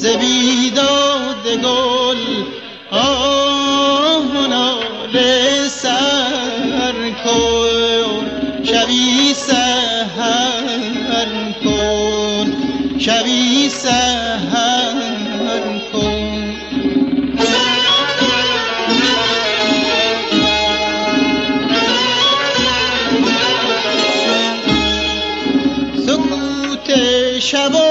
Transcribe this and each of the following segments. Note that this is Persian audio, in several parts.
ز بیداد گل آه ناله سر کن شبی سهر کن شبی سهر شبا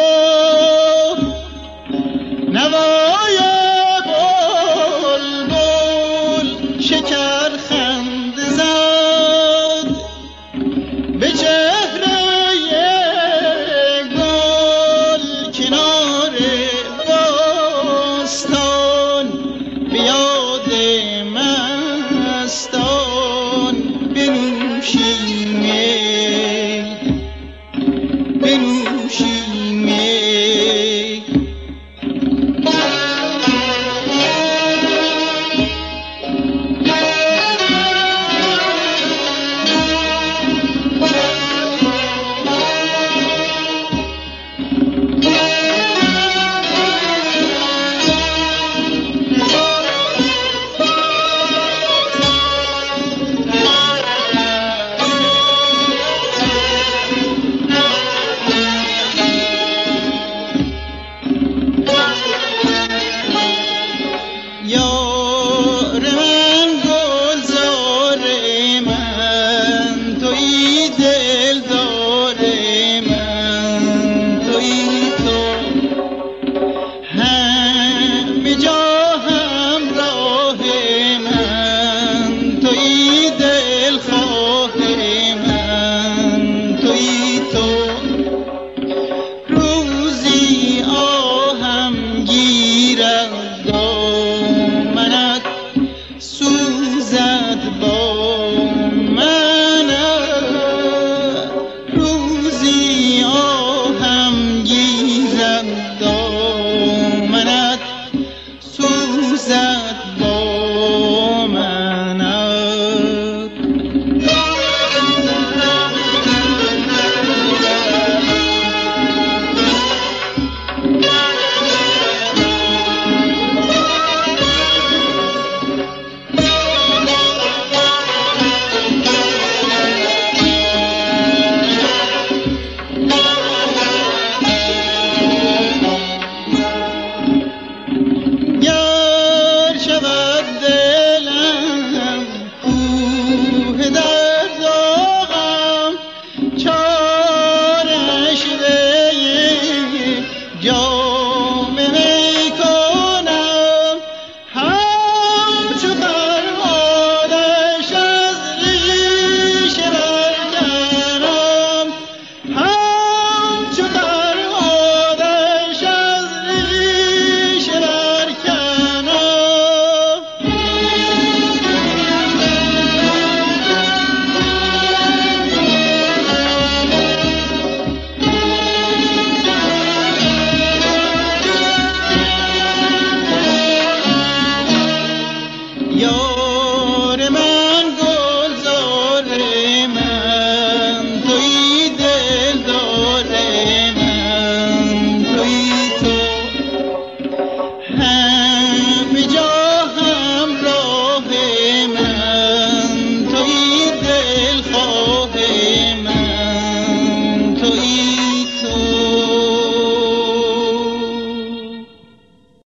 بیاد مستان